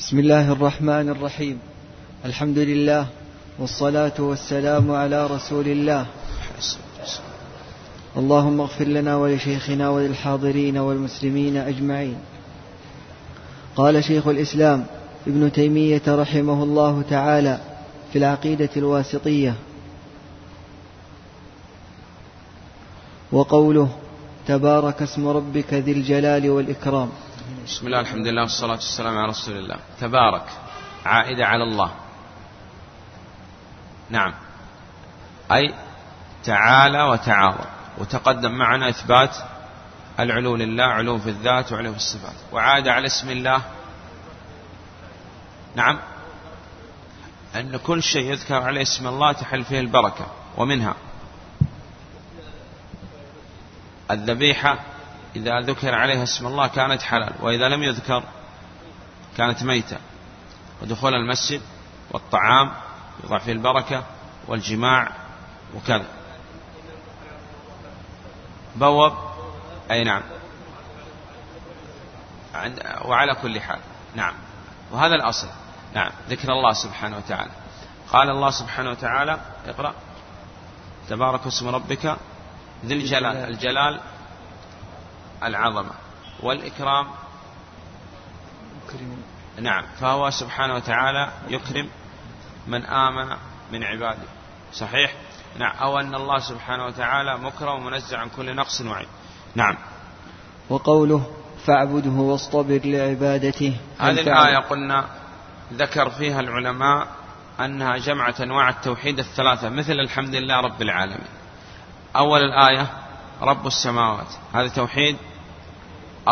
بسم الله الرحمن الرحيم. الحمد لله والصلاة والسلام على رسول الله. اللهم اغفر لنا ولشيخنا وللحاضرين والمسلمين أجمعين. قال شيخ الإسلام ابن تيمية رحمه الله تعالى في العقيدة الواسطية. وقوله تبارك اسم ربك ذي الجلال والإكرام. بسم الله الحمد لله والصلاة والسلام على رسول الله. تبارك عائدة على الله. نعم. أي تعالى وتعاظم وتقدم معنا إثبات العلو لله علو في الذات وعلو في الصفات. وعاد على اسم الله. نعم. أن كل شيء يذكر عليه اسم الله تحل فيه البركة ومنها الذبيحة إذا ذكر عليها اسم الله كانت حلال وإذا لم يذكر كانت ميتة. ودخول المسجد والطعام يضع فيه البركة والجماع وكذا. بوب أي نعم. وعلى كل حال. نعم. وهذا الأصل. نعم. ذكر الله سبحانه وتعالى. قال الله سبحانه وتعالى اقرأ تبارك اسم ربك ذي الجلال الجلال العظمة والإكرام. نعم فهو سبحانه وتعالى يكرم من آمن من عباده. صحيح؟ نعم أو أن الله سبحانه وتعالى مكرم ومنزع عن كل نقص وعيب. نعم. وقوله فاعبده واصطبر لعبادته هذه الآية قلنا ذكر فيها العلماء أنها جمعت أنواع التوحيد الثلاثة مثل الحمد لله رب العالمين. أول الآية رب السماوات هذا توحيد.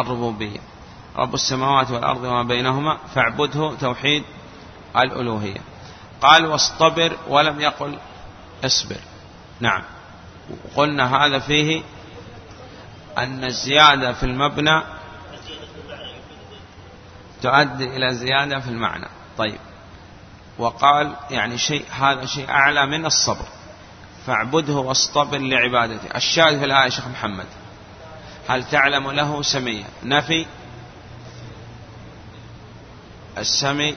الربوبية. رب السماوات والأرض وما بينهما فاعبده توحيد الألوهية. قال واصطبر ولم يقل اصبر. نعم. قلنا هذا فيه أن الزيادة في المبنى تؤدي إلى زيادة في المعنى. طيب. وقال يعني شيء هذا شيء أعلى من الصبر. فاعبده واصطبر لعبادته. الشاهد في الآية شيخ محمد. هل تعلم له سميا؟ نفي. السمي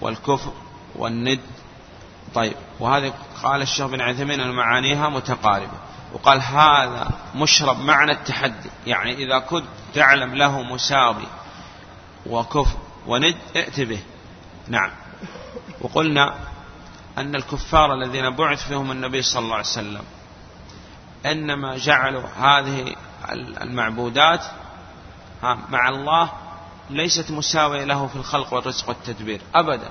والكفر والند. طيب وهذه قال الشيخ بن عثيمين أن معانيها متقاربة. وقال هذا مشرب معنى التحدي. يعني إذا كنت تعلم له مساوي وكفر وند ائت به. نعم. وقلنا أن الكفار الذين بعث فيهم النبي صلى الله عليه وسلم إنما جعلوا هذه المعبودات مع الله ليست مساوية له في الخلق والرزق والتدبير أبدا.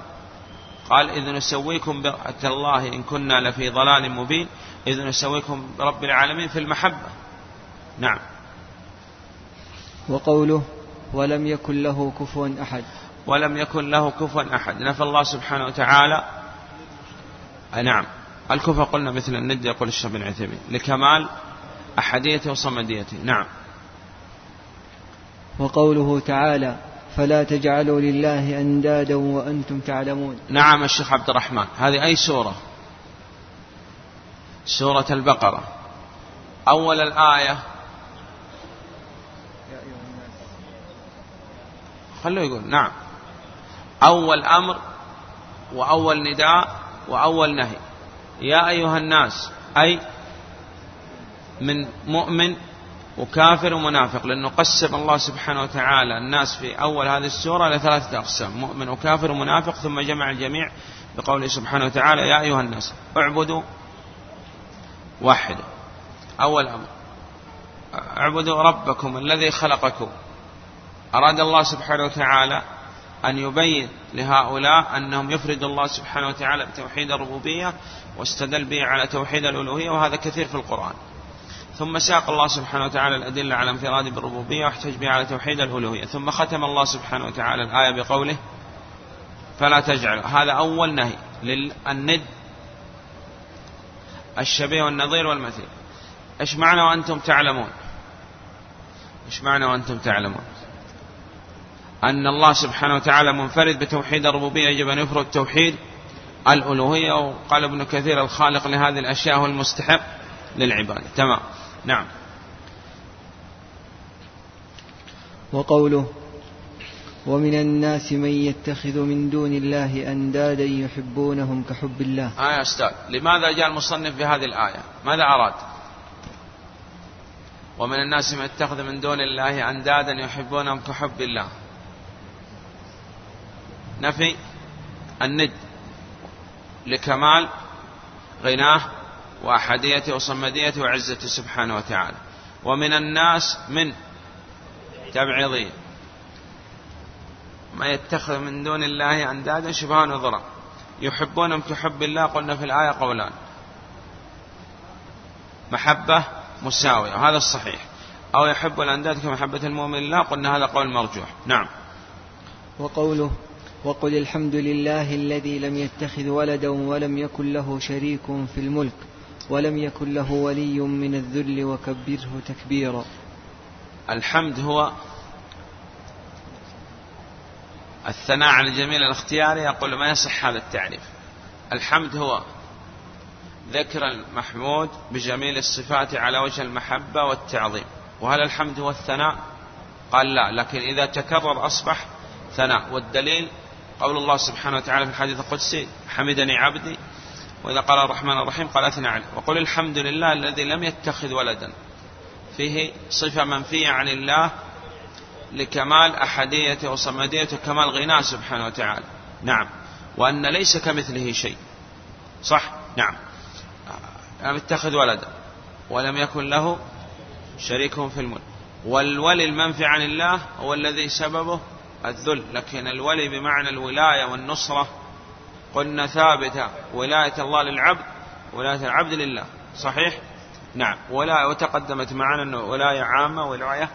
قال إذ نسويكم الله إن كنا لفي ضلال مبين إذ نسويكم برب العالمين في المحبة. نعم. وقوله ولم يكن له كفوا أحد. ولم يكن له كفوا أحد. نفى الله سبحانه وتعالى. نعم. الكفر قلنا مثل الند يقول الشيخ بن عثيمين. لكمال أحديته وصمديته نعم. وقوله تعالى فلا تجعلوا لله أندادا وأنتم تعلمون. نعم الشيخ عبد الرحمن. هذه أي سورة؟ سورة البقرة. أول الآية. خلوه يقول. نعم. أول أمر وأول نداء وأول نهي. يا أيها الناس أي من مؤمن وكافر ومنافق لأنه قسم الله سبحانه وتعالى الناس في أول هذه السورة إلى ثلاثة أقسام مؤمن وكافر ومنافق ثم جمع الجميع بقوله سبحانه وتعالى يا أيها الناس اعبدوا واحدا أول أمر اعبدوا ربكم الذي خلقكم أراد الله سبحانه وتعالى أن يبين لهؤلاء أنهم يفرد الله سبحانه وتعالى بتوحيد الربوبية واستدل به على توحيد الألوهية وهذا كثير في القرآن. ثم ساق الله سبحانه وتعالى الأدلة على انفراده بالربوبية واحتج به على توحيد الألوهية. ثم ختم الله سبحانه وتعالى الآية بقوله فلا تجعل. هذا أول نهي للند الشبيه والنظير والمثيل إيش معنى وأنتم تعلمون؟ إيش معنى وأنتم تعلمون؟ أن الله سبحانه وتعالى منفرد بتوحيد الربوبية. يجب أن يفرد توحيد الألوهية. وقال ابن كثير الخالق لهذه الأشياء هو المستحق للعبادة. تمام. نعم. وقوله ومن الناس من يتخذ من دون الله أندادا يحبونهم كحب الله. يا أستاذ. لماذا جاء المصنف بهذه الآية؟ ماذا أراد؟ ومن الناس من يتخذ من دون الله أندادا يحبونهم كحب الله. نفي الند لكمال غناه وأحديته وصمديته وعزته سبحانه وتعالى. ومن الناس من تبعيضية ما يتخذ من دون الله أندادا شبهان نظرا يحبونهم كحب الله قلنا في الآية قولان. محبة مساوية وهذا الصحيح. أو يحب الأنداد كمحبة المؤمن الله قلنا هذا قول مرجوح. نعم. وقوله وقل الحمد لله الذي لم يتخذ ولدا ولم يكن له شريك في الملك. ولم يكن له ولي من الذل وكبره تكبيرا. الحمد هو الثناء على الجميل الاختياري يقول ما يصح هذا التعريف. الحمد هو ذكر المحمود بجميل الصفات على وجه المحبة والتعظيم. وهل الحمد هو الثناء؟ قال لا لكن إذا تكرر أصبح ثناء. والدليل قول الله سبحانه وتعالى في الحديث القدسي حمدني عبدي وإذا قال الرحمن الرحيم قال أثنى عليه. وقل الحمد لله الذي لم يتخذ ولدا. فيه صفة منفية عن الله لكمال أحديته وصمديته وكمال غناه سبحانه وتعالى. نعم. وأن ليس كمثله شيء. صح؟ نعم. لم يتخذ ولدا. ولم يكن له شريك في الملك. والولي المنفي عن الله هو الذي سببه الذل. لكن الولي بمعنى الولاية والنصرة قلنا ثابتة ولاية الله للعبد ولاية العبد لله. صحيح؟ نعم. ولاية وتقدمت معنا أنه ولاية عامة ولاية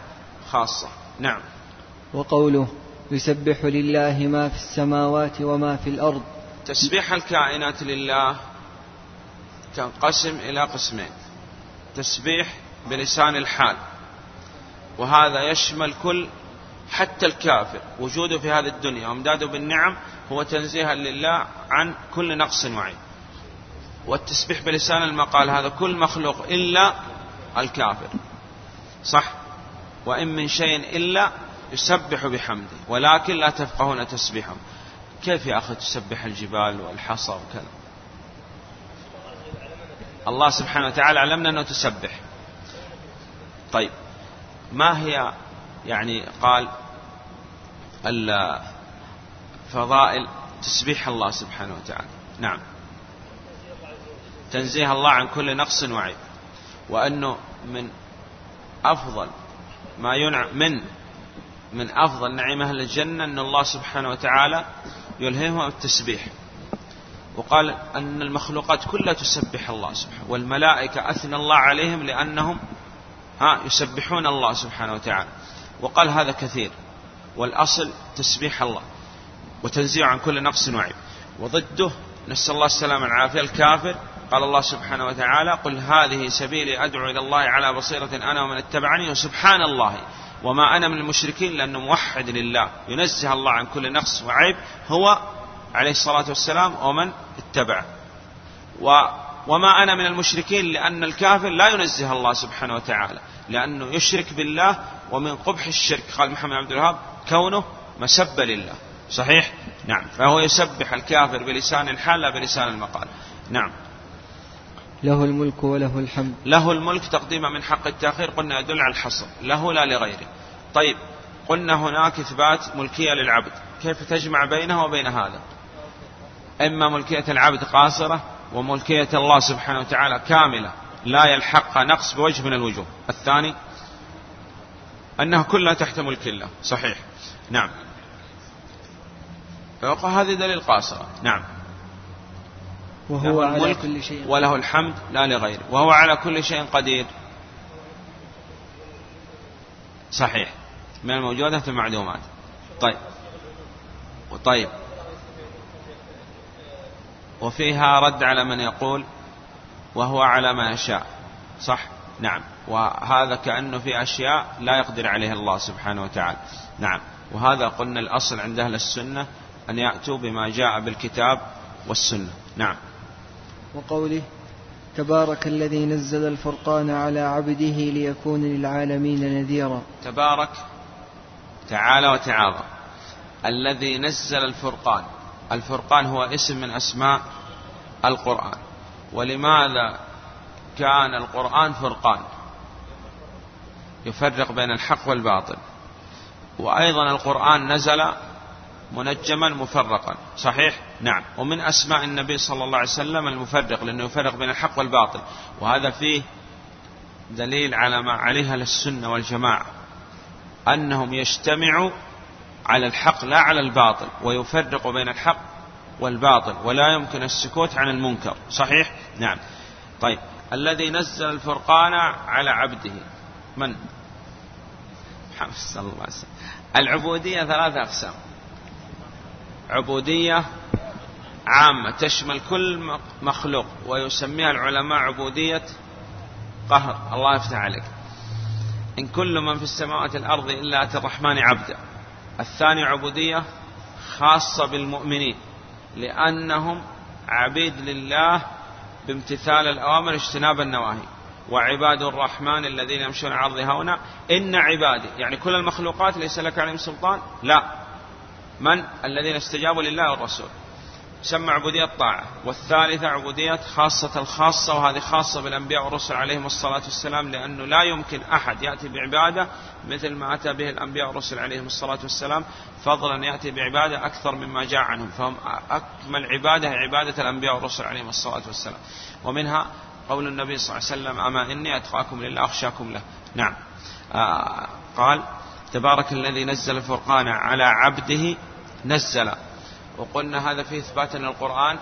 خاصة. نعم. وقوله يسبح لله ما في السماوات وما في الأرض. تسبيح الكائنات لله تنقسم إلى قسمين. تسبيح بلسان الحال. وهذا يشمل كل حتى الكافر. وجوده في هذه الدنيا وامداده بالنعم هو تنزيها لله عن كل نقص وعيب. والتسبيح بلسان المقال هذا كل مخلوق إلا الكافر. صح؟ وإن من شيء إلا يسبح بحمده. ولكن لا تفقهون تسبيحهم. كيف يا أخي تسبح الجبال والحصى وكذا؟ الله سبحانه وتعالى علمنا أنه تسبح. طيب ما هي يعني قال فضائل تسبيح الله سبحانه وتعالى. نعم. تنزيه الله عن كل نقص وعيب. وأنه من أفضل ما ينعم من من أفضل نعيم أهل الجنة أن الله سبحانه وتعالى يلهمهم التسبيح. وقال أن المخلوقات كلها تسبح الله سبحانه والملائكة أثنى الله عليهم لأنهم ها يسبحون الله سبحانه وتعالى. وقال هذا كثير. والأصل تسبيح الله. وتنزيه عن كل نقص وعيب وضده نسأل الله السلامة والعافية. الكافر قال الله سبحانه وتعالى قل هذه سبيلي أدعو إلى الله على بصيرة أنا ومن اتبعني وسبحان الله. وما أنا من المشركين لأنه موحد لله. ينزه الله عن كل نقص وعيب. هو عليه الصلاة والسلام ومن اتبعه. و وما أنا من المشركين لأن الكافر لا ينزه الله سبحانه وتعالى. لأنه يشرك بالله ومن قبح الشرك. قال محمد عبد الوهاب كونه مسب لله. صحيح؟ نعم. فهو يسبح الكافر بلسان الحال لا بلسان المقال. نعم. له الملك وله الحمد. له الملك تقديما من حق التأخير قلنا يدل على الحصر. له لا لغيره. طيب قلنا هناك إثبات ملكية للعبد. كيف تجمع بينه وبين هذا؟ إما ملكية العبد قاصرة وملكية الله سبحانه وتعالى كاملة لا يلحقها نقص بوجه من الوجوه. الثاني أنها كلها تحت ملك الله. صحيح. نعم. هذه دليل قاصرة. نعم. وهو على كل شيء. وله الحمد لا لغيره. وهو على كل شيء قدير. صحيح. من الموجودات المعدومات طيب. طيب. وفيها رد على من يقول وهو على ما يشاء صح؟ نعم. وهذا كأنه في أشياء لا يقدر عليها الله سبحانه وتعالى. نعم. وهذا قلنا الأصل عند أهل السنة أن يأتوا بما جاء بالكتاب والسنة. نعم. وقوله تبارك الذي نزل الفرقان على عبده ليكون للعالمين نذيرا. تبارك تعالى وتعاظم الذي نزل الفرقان. الفرقان هو اسم من أسماء القرآن. ولماذا كان القرآن فرقان؟ يفرق بين الحق والباطل. وأيضا القرآن نزل منجما مفرقا. صحيح؟ نعم. ومن أسماء النبي صلى الله عليه وسلم المفرق لأنه يفرق بين الحق والباطل. وهذا فيه دليل على ما عليها للسنة والجماعة. أنهم يجتمعوا على الحق لا على الباطل ويفرق بين الحق والباطل ولا يمكن السكوت عن المنكر. صحيح؟ نعم. طيب. الذي نزل الفرقان على عبده. من؟ صلى الله. عليه وسلم العبودية ثلاثة أقسام. عبودية عامة تشمل كل مخلوق ويسميها العلماء عبودية قهر. الله يفتح عليك. إن كل من في السماوات الأرض إلا أتى الرحمن عبدا. الثاني عبودية خاصة بالمؤمنين لأنهم عبيد لله بامتثال الأوامر اجتناب النواهي. وعباد الرحمن الذين يمشون على الأرض هونا. إن عبادي يعني كل المخلوقات ليس لك عليهم سلطان؟ لا. من؟ الذين استجابوا لله والرسول. سمى عبودية طاعة والثالثة عبودية خاصة الخاصة وهذه خاصة بالأنبياء والرسل عليهم الصلاة والسلام لأنه لا يمكن أحد يأتي بعبادة مثل ما أتى به الأنبياء والرسل عليهم الصلاة والسلام فضلا يأتي بعبادة أكثر مما جاء عنهم. فهم أكمل عبادة عبادة الأنبياء والرسل عليهم الصلاة والسلام. ومنها قول النبي صلى الله عليه وسلم أما إني أتقاكم لله أخشاكم له. نعم. آه قال تبارك الذي نزل الفرقان على عبده نزل. وقلنا هذا فيه إثبات أن القرآن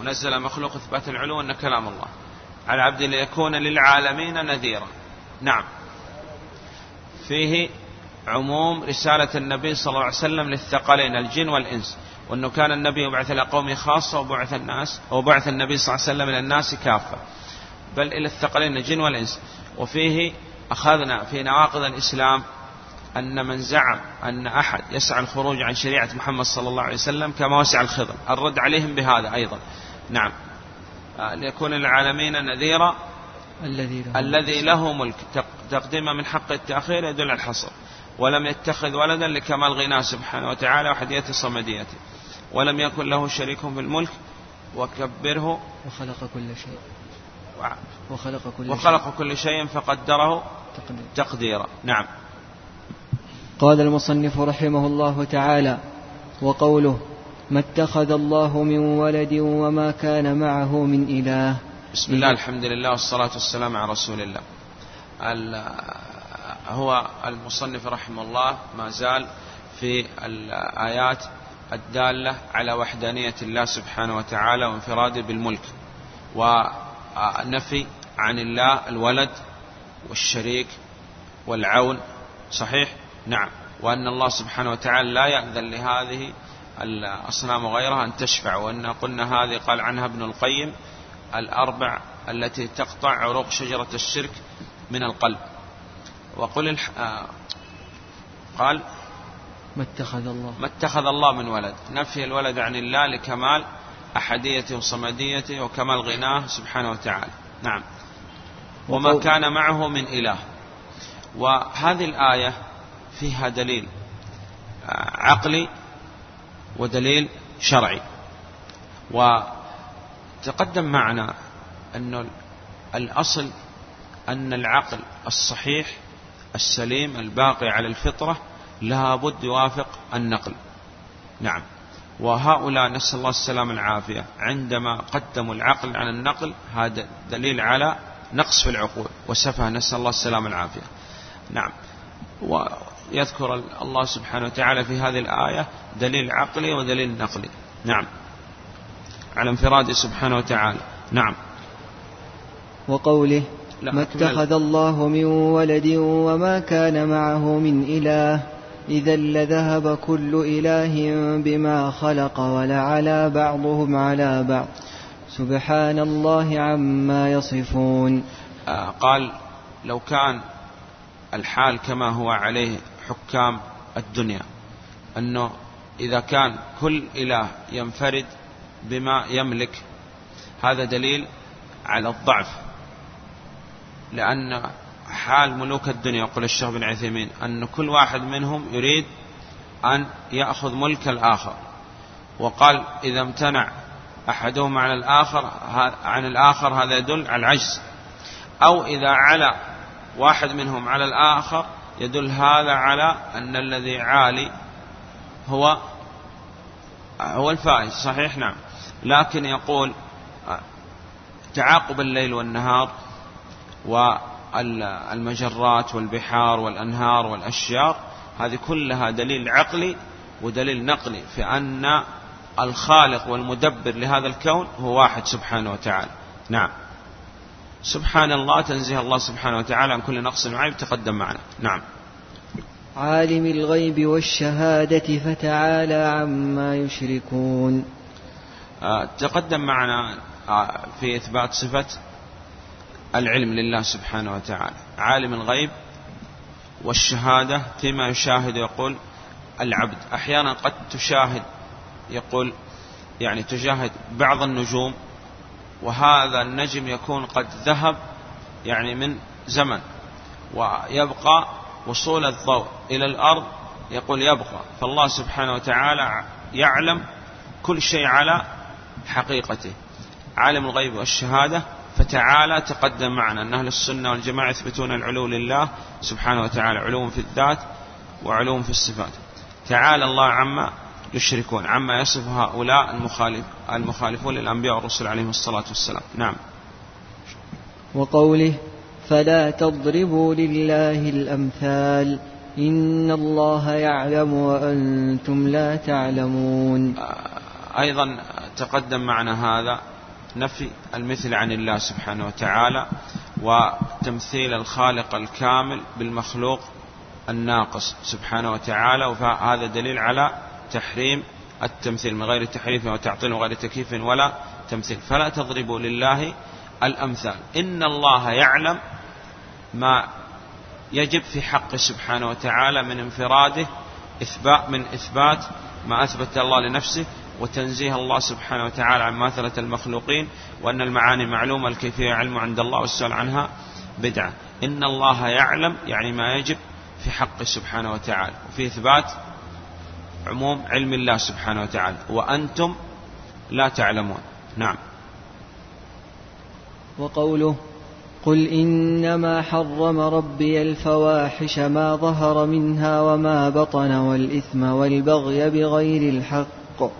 ونزل مخلوق إثبات العلو أن كلام الله. على عبد ليكون للعالمين نذيرا. نعم. فيه عموم رسالة النبي صلى الله عليه وسلم للثقلين الجن والإنس. وأنه كان النبي يبعث إلى قومه خاصة وبعث الناس وبعث النبي صلى الله عليه وسلم إلى الناس كافة. بل إلى الثقلين الجن والإنس. وفيه أخذنا في نواقض الإسلام أن من زعم أن أحد يسعى الخروج عن شريعة محمد صلى الله عليه وسلم كما وسع الخضر. الرد عليهم بهذا أيضا. نعم. آه، ليكون العالمين نذيرا. الذي له, الذي له ملك. تقديمه من حق التأخير يدل على الحصر. ولم يتخذ ولدا لكمال غناه سبحانه وتعالى وحدية صمديته. ولم يكن له شريك في الملك. وكبره. وخلق كل شيء. وخلق كل وخلق شيء. كل شيء فقدره تقديرا. نعم. قال المصنف رحمه الله تعالى وقوله ما اتخذ الله من ولد وما كان معه من إله بسم الله الحمد لله والصلاة والسلام على رسول الله. هو المصنف رحمه الله ما زال في الآيات الدالة على وحدانية الله سبحانه وتعالى وانفراده بالملك ونفي عن الله الولد والشريك والعون. صحيح؟ نعم. وأن الله سبحانه وتعالى لا يأذن لهذه الأصنام وغيرها أن تشفع. وأن قلنا هذه قال عنها ابن القيم الأربع التي تقطع عروق شجرة الشرك من القلب. وقل الح... آه قال ما اتخذ الله. ما اتخذ الله من ولد. نفي الولد عن الله لكمال أحديته وصمديته وكمال غناه سبحانه وتعالى. نعم. وما كان معه من إله. وهذه الآية فيها دليل عقلي ودليل شرعي. وتقدم معنا أن الأصل أن العقل الصحيح السليم الباقي على الفطرة لابد يوافق النقل. نعم. وهؤلاء نسأل الله السلامة العافية عندما قدموا العقل على النقل هذا دليل على نقص في العقول. وسفه نسأل الله السلامة العافية نعم. ويذكر الله سبحانه وتعالى في هذه الآية دليل عقلي ودليل نقلي. نعم. على انفراده سبحانه وتعالى. نعم. وقوله ما اتخذ الله من ولد وما كان معه من إله إذا لذهب كل إله بما خلق ولعلى بعضهم على بعض. سبحان الله عما يصفون. آه قال لو كان الحال كما هو عليه حكام الدنيا. أنه إذا كان كل إله ينفرد بما يملك هذا دليل على الضعف. لأن حال ملوك الدنيا يقول الشيخ بن عثيمين أن كل واحد منهم يريد أن يأخذ ملك الآخر. وقال إذا امتنع أحدهما عن الآخر عن الآخر هذا يدل على العجز. أو إذا علا واحد منهم على الآخر يدل هذا على أن الذي عالي هو هو الفائز صحيح؟ نعم. لكن يقول تعاقب الليل والنهار والمجرات والبحار والأنهار والأشجار هذه كلها دليل عقلي ودليل نقلي في أن الخالق والمدبر لهذا الكون هو واحد سبحانه وتعالى. نعم. سبحان الله تنزيه الله سبحانه وتعالى عن كل نقص وعيب تقدم معنا. نعم. عالم الغيب والشهادة فتعالى عما يشركون. آه، تقدم معنا آه، في إثبات صفة العلم لله سبحانه وتعالى. عالم الغيب والشهادة فيما يشاهد يقول العبد. أحيانا قد تشاهد يقول يعني تشاهد بعض النجوم وهذا النجم يكون قد ذهب يعني من زمن ويبقى وصول الضوء إلى الأرض يقول يبقى. فالله سبحانه وتعالى يعلم كل شيء على حقيقته. عالم الغيب والشهادة فتعالى تقدم معنا أن أهل السنة والجماعة يثبتون العلو لله سبحانه وتعالى علو في الذات وعلو في الصفات. تعالى الله عما يشركون. عما يصف هؤلاء المخالف المخالفون للأنبياء والرسل عليهم الصلاة والسلام. نعم. وقوله فلا تضربوا لله الأمثال إن الله يعلم وأنتم لا تعلمون. أيضا تقدم معنا هذا نفي المثل عن الله سبحانه وتعالى وتمثيل الخالق الكامل بالمخلوق الناقص سبحانه وتعالى وهذا دليل على تحريم التمثيل من غير تحريف وتعطيل وغير تكييف ولا تمثيل. فلا تضربوا لله الأمثال. إن الله يعلم ما يجب في حقه سبحانه وتعالى من انفراده إثبات من إثبات ما أثبت الله لنفسه وتنزيه الله سبحانه وتعالى عن ماثلة المخلوقين وأن المعاني معلومة الكيفية علم عند الله والسؤال عنها بدعة. إن الله يعلم يعني ما يجب في حقه سبحانه وتعالى. وفي إثبات عموم علم الله سبحانه وتعالى. وأنتم لا تعلمون. نعم. وقوله قل إنما حرم ربي الفواحش ما ظهر منها وما بطن والإثم والبغي بغير الحق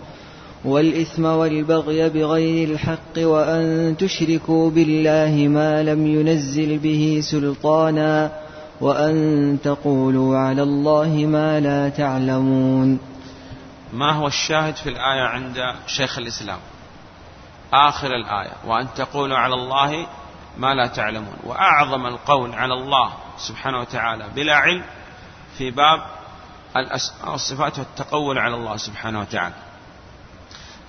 والإثم والبغي بغير الحق وأن تشركوا بالله ما لم ينزل به سلطانا وأن تقولوا على الله ما لا تعلمون. ما هو الشاهد في الآية عند شيخ الإسلام؟ آخر الآية وأن تقولوا على الله ما لا تعلمون. وأعظم القول على الله سبحانه وتعالى بلا علم في باب الأسماء والصفات والتقول على الله سبحانه وتعالى.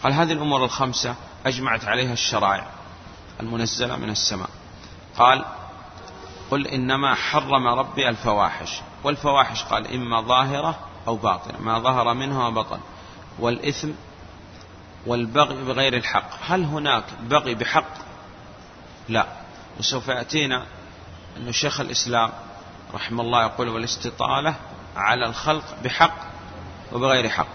قال هذه الأمور الخمسة أجمعت عليها الشرائع المنزلة من السماء. قال قل إنما حرم ربي الفواحش. والفواحش قال إما ظاهرة أو باطنة ما ظهر منها وبطن. والإثم والبغي بغير الحق. هل هناك بغي بحق؟ لا. وسوف يأتينا أن شيخ الإسلام رحمه الله يقول والاستطالة على الخلق بحق وبغير حق.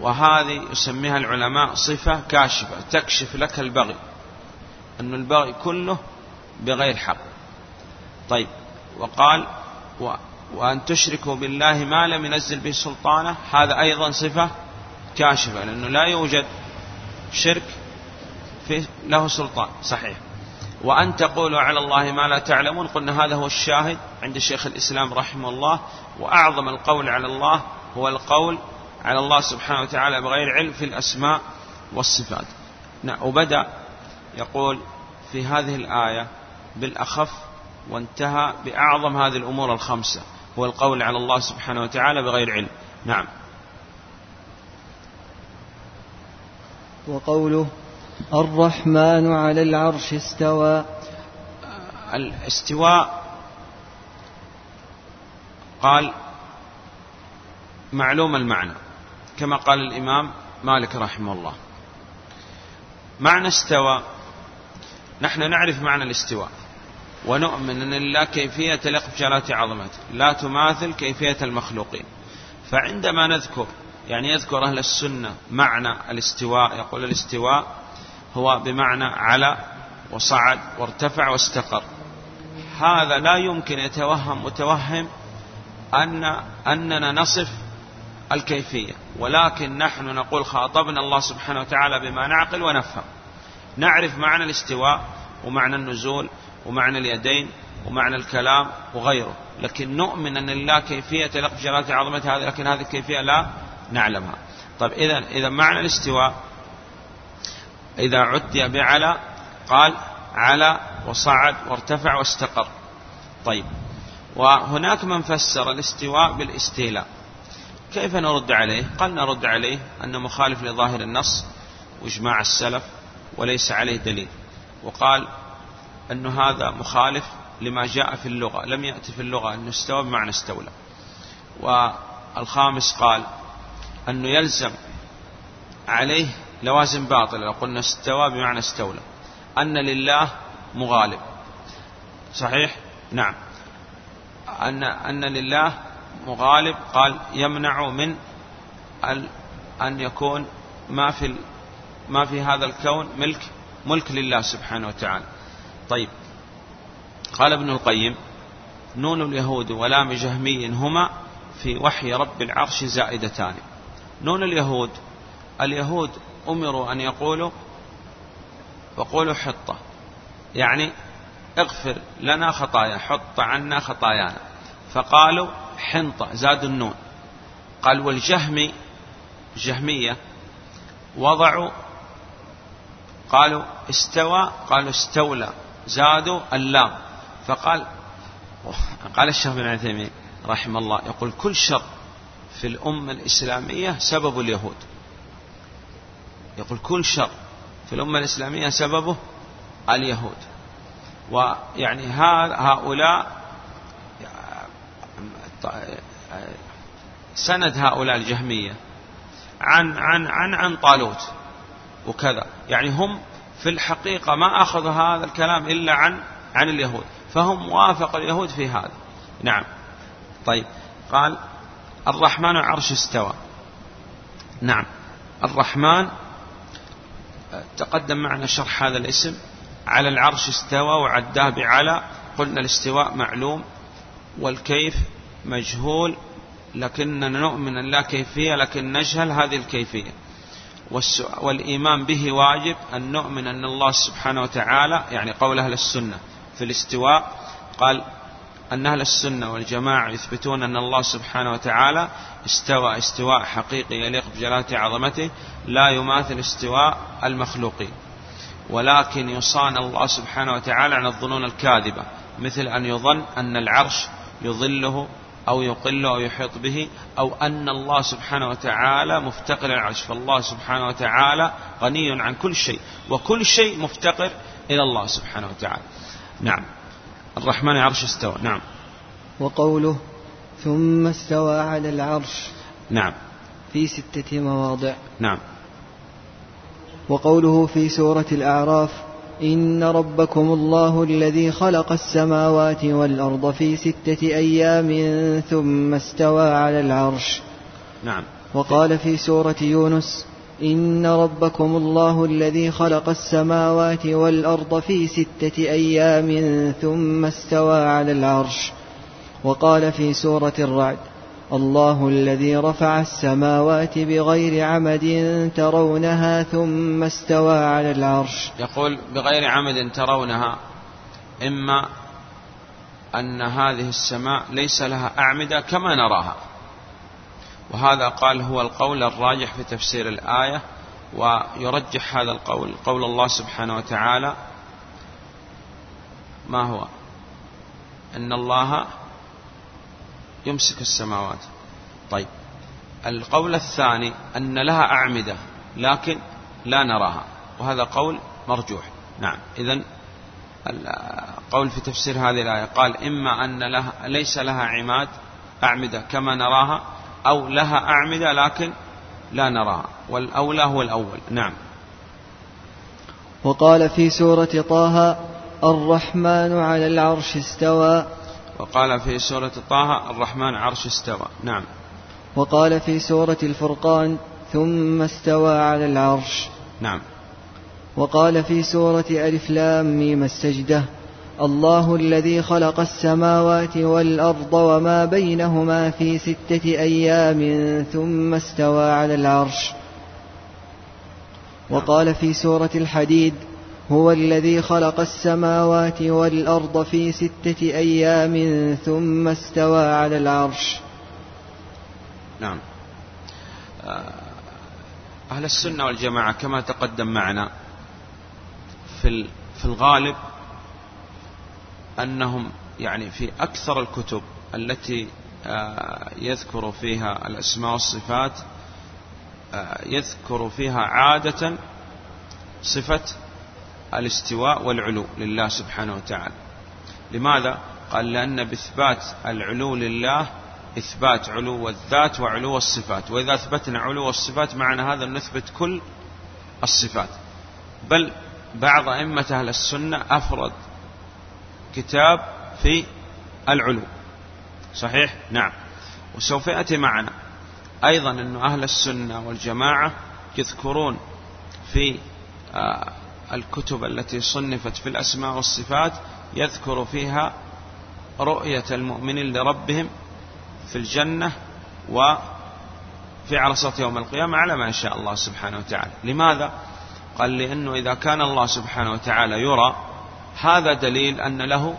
وهذه يسميها العلماء صفة كاشفة تكشف لك البغي أن البغي كله بغير حق. طيب وقال وأن تشركوا بالله ما لم ينزل به سلطانه هذا أيضا صفة كاشفة لأنه لا يوجد شرك في له سلطان صحيح. وأن تقولوا على الله ما لا تعلمون قلنا هذا هو الشاهد عند شيخ الإسلام رحمه الله وأعظم القول على الله هو القول على الله سبحانه وتعالى بغير علم في الأسماء والصفات. نعم وبدأ يقول في هذه الآية بالأخف وانتهى بأعظم هذه الأمور الخمسة هو القول على الله سبحانه وتعالى بغير علم. نعم. وقوله الرحمن على العرش استوى. الاستواء قال معلوم المعنى كما قال الإمام مالك رحمه الله. معنى استوى نحن نعرف معنى الاستواء. ونؤمن أن لله كيفية بجلالة عظمته. لا تماثل كيفية المخلوقين. فعندما نذكر يعني يذكر أهل السنة معنى الاستواء يقول الاستواء هو بمعنى على وصعد وارتفع واستقر. هذا لا يمكن يتوهم متوهم أن أننا نصف الكيفية. ولكن نحن نقول خاطبنا الله سبحانه وتعالى بما نعقل ونفهم. نعرف معنى الاستواء ومعنى النزول ومعنى اليدين ومعنى الكلام وغيره. لكن نؤمن أن لله كيفية تلق جلالة عظمته هذه لكن هذه الكيفية لا نعلمها. طيب إذا إذا معنى الاستواء إذا عدي بعلى قال على وصعد وارتفع واستقر. طيب وهناك من فسر الاستواء بالاستيلاء. كيف نرد عليه؟ قال نرد عليه أنه مخالف لظاهر النص وإجماع السلف وليس عليه دليل. وقال أن هذا مخالف لما جاء في اللغة لم يأتي في اللغة أنه استوى بمعنى استولى. والخامس قال أنه يلزم عليه لوازم باطلة لو قلنا استوى بمعنى استولى أن لله مغالب. صحيح؟ نعم. أن أن لله مغالب قال يمنع من أن يكون ما في ما في هذا الكون ملك ملك لله سبحانه وتعالى. طيب. قال ابن القيم نون اليهود ولام جهمي هما في وحي رب العرش زائدتان. نون اليهود اليهود أمروا أن يقولوا وقولوا حطة. يعني اغفر لنا خطايا حط عنا خطايانا. فقالوا حنطة زادوا النون. قال والجهمي جهمية وضعوا قالوا استوى قالوا استولى. زادوا اللام. فقال قال الشيخ بن عثيمين رحمه الله يقول كل شر في الأمة الإسلامية سبب اليهود. يقول كل شر في الأمة الإسلامية سببه اليهود. ويعني هؤلاء سند هؤلاء الجهمية عن عن عن عن طالوت وكذا. يعني هم في الحقيقة ما أخذوا هذا الكلام إلا عن عن اليهود. فهم وافق اليهود في هذا. نعم. طيب. قال الرحمن عرش استوى. نعم. الرحمن تقدم معنا شرح هذا الاسم. على العرش استوى وعداه بعلى قلنا الاستواء معلوم والكيف مجهول لكننا نؤمن أن لا كيفية لكن نجهل هذه الكيفية. والإيمان به واجب أن نؤمن أن الله سبحانه وتعالى يعني قول أهل السنة في الاستواء قال أن أهل السنة والجماعة يثبتون أن الله سبحانه وتعالى استوى استواء حقيقي يليق بجلالة عظمته لا يماثل استواء المخلوقين ولكن يصان الله سبحانه وتعالى عن الظنون الكاذبة مثل أن يظن أن العرش يظله أو يقل أو يحيط به أو أن الله سبحانه وتعالى مفتقر العرش. فالله سبحانه وتعالى غني عن كل شيء وكل شيء مفتقر إلى الله سبحانه وتعالى. نعم. الرحمن عرش استوى. نعم. وقوله ثم استوى على العرش. نعم. في ستة مواضع. نعم. وقوله في سورة الأعراف إن ربكم الله الذي خلق السماوات والأرض في ستة أيام ثم استوى على العرش. نعم. وقال في سورة يونس إن ربكم الله الذي خلق السماوات والأرض في ستة أيام ثم استوى على العرش. وقال في سورة الرعد الله الذي رفع السماوات بغير عمد ترونها ثم استوى على العرش. يقول بغير عمد ترونها إما أن هذه السماء ليس لها أعمدة كما نراها. وهذا قال هو القول الراجح في تفسير الآية ويرجح هذا القول قول الله سبحانه وتعالى. ما هو؟ أن الله يمسك السماوات. طيب. القول الثاني أن لها أعمدة لكن لا نراها وهذا قول مرجوح. نعم. إذا القول في تفسير هذه الآية قال إما أن لها ليس لها عماد أعمدة كما نراها أو لها أعمدة لكن لا نراها. والأولى هو الأول. نعم. وقال في سورة طه الرحمن على العرش استوى. وقال في سورة طه الرحمن عرش استوى. نعم. وقال في سورة الفرقان ثم استوى على العرش. نعم. وقال في سورة ألف لام ميم السجدة الله الذي خلق السماوات والأرض وما بينهما في ستة أيام ثم استوى على العرش. وقال في سورة الحديد هو الذي خلق السماوات والأرض في ستة أيام ثم استوى على العرش. نعم. آه، أهل السنة والجماعة كما تقدم معنا في في الغالب أنهم يعني في أكثر الكتب التي آه، يذكر فيها الأسماء والصفات آه، يذكر فيها عادة صفة الاستواء والعلو لله سبحانه وتعالى. لماذا؟ قال لأن بإثبات العلو لله إثبات علو الذات وعلو الصفات. وإذا أثبتنا علو الصفات معنى هذا نثبت كل الصفات. بل بعض أئمة أهل السنة أفرد كتاب في العلو. صحيح؟ نعم. وسوف يأتي معنا أيضا أن أهل السنة والجماعة يذكرون في آه، الكتب التي صنفت في الأسماء والصفات يذكر فيها رؤية المؤمنين لربهم في الجنة وفي عرصة يوم القيامة على ما شاء الله سبحانه وتعالى. لماذا؟ قال لأنه إذا كان الله سبحانه وتعالى يرى هذا دليل أن له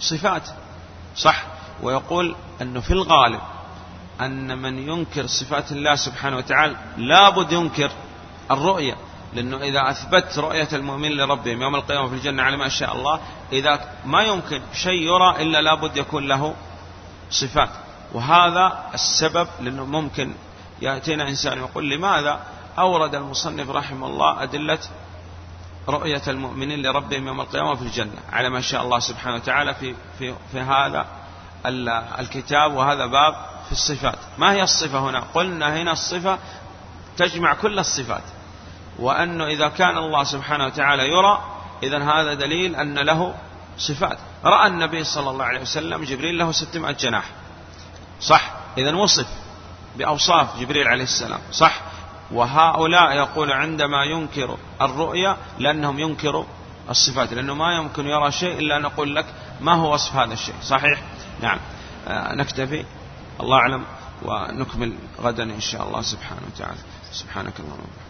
صفات صح؟ ويقول أنه في الغالب أن من ينكر صفات الله سبحانه وتعالى لابد ينكر الرؤية. لأنه إذا أثبت رؤية المؤمن لربهم يوم القيامة في الجنة على ما شاء الله إذا ما يمكن شيء يرى إلا لابد يكون له صفات. وهذا السبب لأنه ممكن يأتينا إنسان يقول لماذا أورد المصنف رحمه الله أدلة رؤية المؤمنين لربهم يوم القيامة في الجنة على ما شاء الله سبحانه وتعالى في, في, في هذا الكتاب وهذا باب في الصفات. ما هي الصفة هنا؟ قلنا هنا الصفة تجمع كل الصفات. وأنه إذا كان الله سبحانه وتعالى يرى إذا هذا دليل أن له صفات. رأى النبي صلى الله عليه وسلم جبريل له ستمائة جناح. صح؟ إذا وصف بأوصاف جبريل عليه السلام. صح؟ وهؤلاء يقول عندما ينكر الرؤيا لأنهم ينكروا الصفات لأنه ما يمكن يرى شيء إلا نقول لك ما هو وصف هذا الشيء. صحيح؟ نعم. آه نكتفي. الله أعلم ونكمل غدا إن شاء الله سبحانه وتعالى. سبحانك اللهم وبحمدك.